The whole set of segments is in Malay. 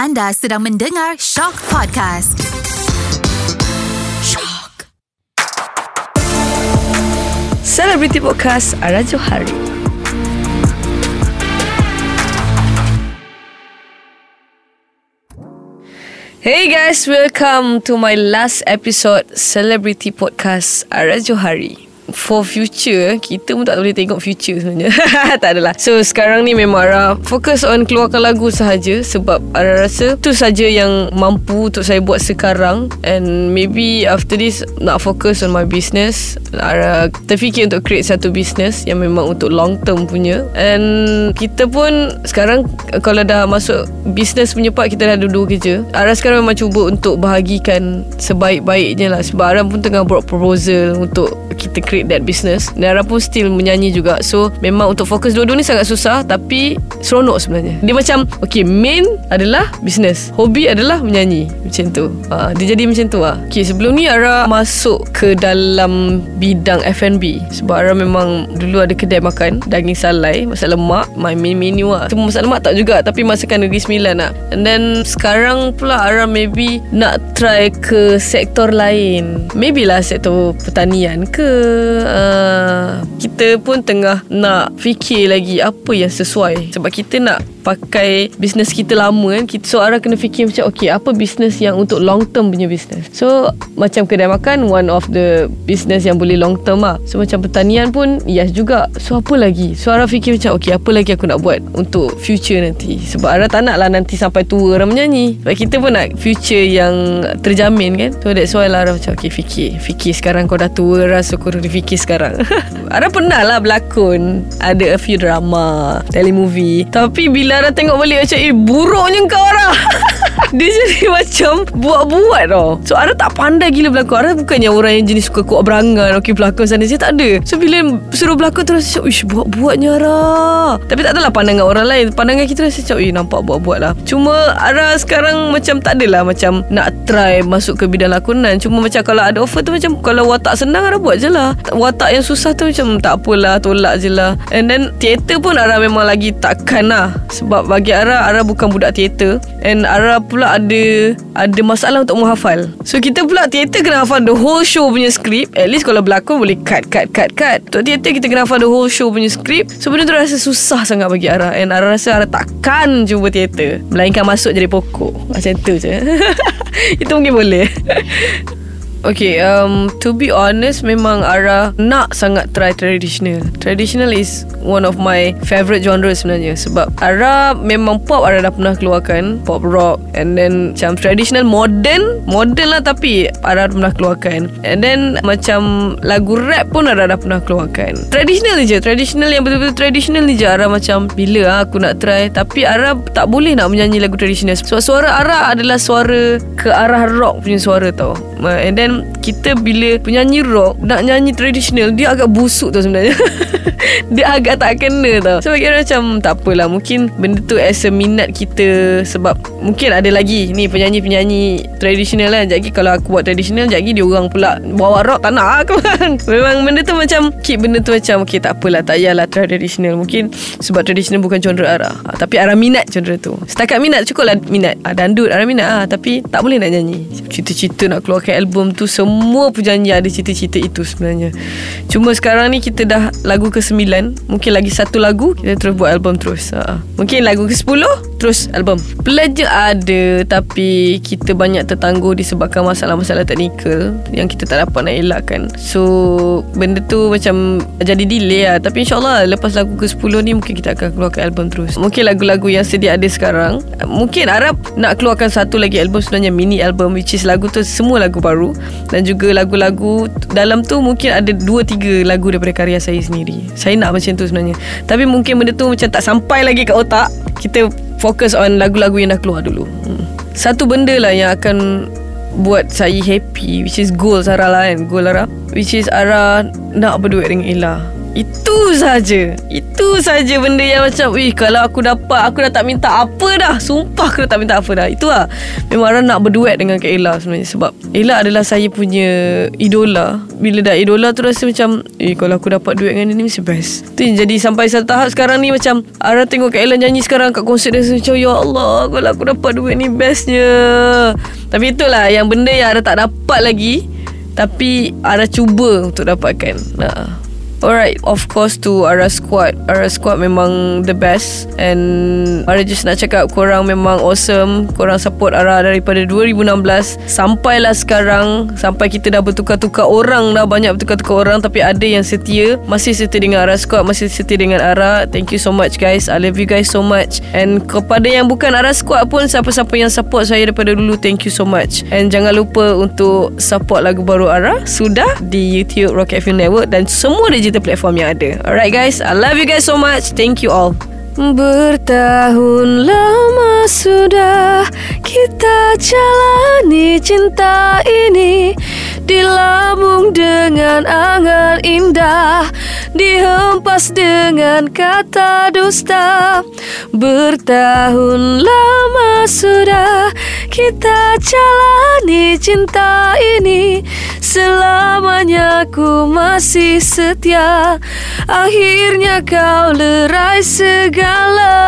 Anda sedang mendengar Shock Podcast. Shock. Celebrity Podcast Ara Johari. Hey guys, welcome to my last episode Celebrity Podcast Ara Johari for future kita pun tak boleh tengok future sebenarnya. Tak adalah. So sekarang ni memang Ara fokus on keluarkan lagu sahaja sebab Ara rasa tu saja yang mampu untuk saya buat sekarang. And maybe after this nak fokus on my business. Ara terfikir untuk create satu business yang memang untuk long term punya. And kita pun sekarang kalau dah masuk business punya part kita dah dua kerja. Ara sekarang memang cuba untuk bahagikan sebaik-baiknya lah. Sebab Ara pun tengah buat proposal untuk kita create that business. Nara pun still menyanyi juga. So memang untuk fokus dua-dua ni sangat susah Tapi seronok sebenarnya. Dia macam Okay main adalah business. Hobi adalah menyanyi. Macam tu. Ha, Dia jadi macam tu lah Okay sebelum ni Ara masuk ke dalam bidang F&B Sebab Ara memang dulu ada kedai makan Daging salai Masak lemak My main menu lah Cuma masak lemak tak juga Tapi masakan Negeri Sembilan lah And then sekarang pula Ara maybe nak try ke sektor lain. Maybe lah sektor pertanian ke uh, kita pun tengah nak fikir lagi apa yang sesuai. Sebab kita nak pakai bisnes kita lama kan. Kita, so Ara kena fikir macam okay apa bisnes yang untuk long term punya bisnes so macam kedai makan one of the business yang boleh long term lah. So macam pertanian pun yes juga. So apa lagi? So Ara fikir macam okay apa lagi aku nak buat untuk future nanti? Sebab Ara tak lah nanti sampai tua orang menyanyi. Sebab kita pun nak future yang terjamin kan. So that's why lah Ara macam okay fikir. Fikir sekarang kau dah tua rasa kau dah fikir sekarang. Ara pernah lah berlakon. Ada a few drama Telemovie. Tapi bila Ara tengok balik Macam eh buruknya kau Ara Dia jadi macam Buat-buat tau. So Ara tak pandai gila berlakon. Ara bukannya orang yang jenis Suka kuat berangan Okay berlakon sana Saya tak ada. So bila suruh berlakon tu Rasa Ish buat-buatnya Ara. Tapi tak adalah pandangan orang lain. Pandangan kita rasa macam Eh nampak buat-buat lah. Cuma Ara sekarang Macam tak adalah Macam nak try Masuk ke bidang lakonan. Cuma macam kalau ada offer tu Macam kalau watak senang Ara buat je lah. Watak yang susah tu Macam tak apalah Tolak je lah. And then Teater pun Ara memang lagi takkan lah. Sebab bagi Ara Ara bukan budak teater. And Ara pula ada Ada masalah untuk menghafal. So kita pula teater Kena hafal the whole show punya skrip At least kalau berlakon Boleh cut cut cut cut. Untuk teater kita kena hafal the whole show punya skrip So benda tu rasa susah sangat bagi Ara. And Ara rasa Ara takkan cuba teater. Melainkan masuk jadi pokok. Macam tu je. Itu mungkin boleh Okay, um, to be honest, memang Ara nak sangat try traditional. Traditional is one of my favourite genre sebenarnya. Sebab Ara memang pop Ara dah pernah keluarkan. Pop rock. And then macam traditional modern. Modern lah tapi Ara dah pernah keluarkan. And then macam lagu rap pun Ara dah pernah keluarkan. Traditional je. Traditional yang betul-betul traditional ni je. Ara macam bila lah aku nak try. Tapi Ara tak boleh nak menyanyi lagu traditional. Sebab suara Ara adalah suara ke arah rock punya suara tau. And then kita bila penyanyi rock nak nyanyi tradisional dia agak busuk tau sebenarnya. Dia agak tak kena tau. So kira macam tak apalah mungkin benda tu as a minat kita sebab mungkin ada lagi. Ni penyanyi-penyanyi tradisional lah. Jadi kalau aku buat tradisional jadi dia orang pula bawa rock tak nak aku memang benda tu macam keep benda tu macam okay tak apalah tak payahlah tradisional mungkin sebab tradisional bukan genre arah ha, tapi arah minat genre tu. Setakat minat cukup lah minat. Ha, dandut arah minat. Ha, tapi tak boleh nak nyanyi. Cita-cita nak keluarkan album tu semua penyanyi ada cita-cita itu sebenarnya. Cuma sekarang ni kita dah lagu ke-9, mungkin lagi satu lagu kita terus buat album terus. Ha. Mungkin lagu ke-10 terus album. Pelajar ada tapi kita banyak tertangguh disebabkan masalah-masalah teknikal yang kita tak dapat nak elakkan. So benda tu macam jadi delay lah tapi insyaallah lepas lagu ke-10 ni mungkin kita akan keluarkan album terus. Mungkin lagu-lagu yang sedia ada sekarang mungkin Arab nak keluarkan satu lagi album sebenarnya mini album which is lagu tu semua lagu baru dan juga lagu-lagu dalam tu mungkin ada 2-3 lagu daripada karya saya sendiri. Saya nak macam tu sebenarnya. Tapi mungkin benda tu macam tak sampai lagi ke otak kita fokus on lagu-lagu yang dah keluar dulu. Hmm. satu benda lah yang akan buat saya happy which is goal Sarah lah kan goal Ara which is Ara nak berduet dengan Ella Itu saja. Itu saja benda yang macam Wih kalau aku dapat Aku dah tak minta apa dah. Sumpah aku dah tak minta apa dah. Itu lah. Memang Ara nak berduet dengan Kak Ella sebenarnya. Sebab Ella adalah saya punya idola. Bila dah idola tu rasa macam Eh kalau aku dapat duet dengan dia ni Mesti best. Tu jadi sampai satu tahap sekarang ni Macam Ara tengok Kak Ella nyanyi sekarang Kat konsert dia Macam Ya Allah Kalau aku dapat duet ni bestnya. Tapi itulah Yang benda yang Ara tak dapat lagi. Tapi Ara cuba untuk dapatkan. Nah. Alright, of course to Ara Squad. Ara Squad memang the best. And Ara just nak cakap korang memang awesome. Korang support Ara daripada 2016 Sampailah sekarang. Sampai kita dah bertukar-tukar orang dah Banyak bertukar-tukar orang Tapi ada yang setia. Masih setia dengan Ara Squad Masih setia dengan Ara. Thank you so much guys. I love you guys so much. And kepada yang bukan Ara Squad pun Siapa-siapa yang support saya daripada dulu Thank you so much. And jangan lupa untuk support lagu baru Ara. Sudah di YouTube Rock FM Network Dan semua digital digital platform yang ada. Alright guys, I love you guys so much. Thank you all. Bertahun lama sudah kita jalani cinta ini Dilambung dengan angan indah Dihempas dengan kata dusta. Bertahun lama sudah kita jalani cinta ini. Selamanya ku masih setia. Akhirnya kau lerai segala.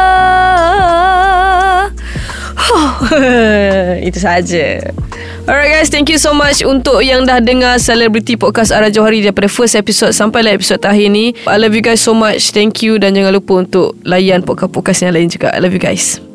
Itu saja. Alright guys, thank you so much untuk yang dah dengar Celebrity Podcast Ara Johari daripada first episode sampai lah episode terakhir ni. I love you guys so much. Thank you dan jangan lupa untuk layan podcast-podcast yang lain juga. I love you guys.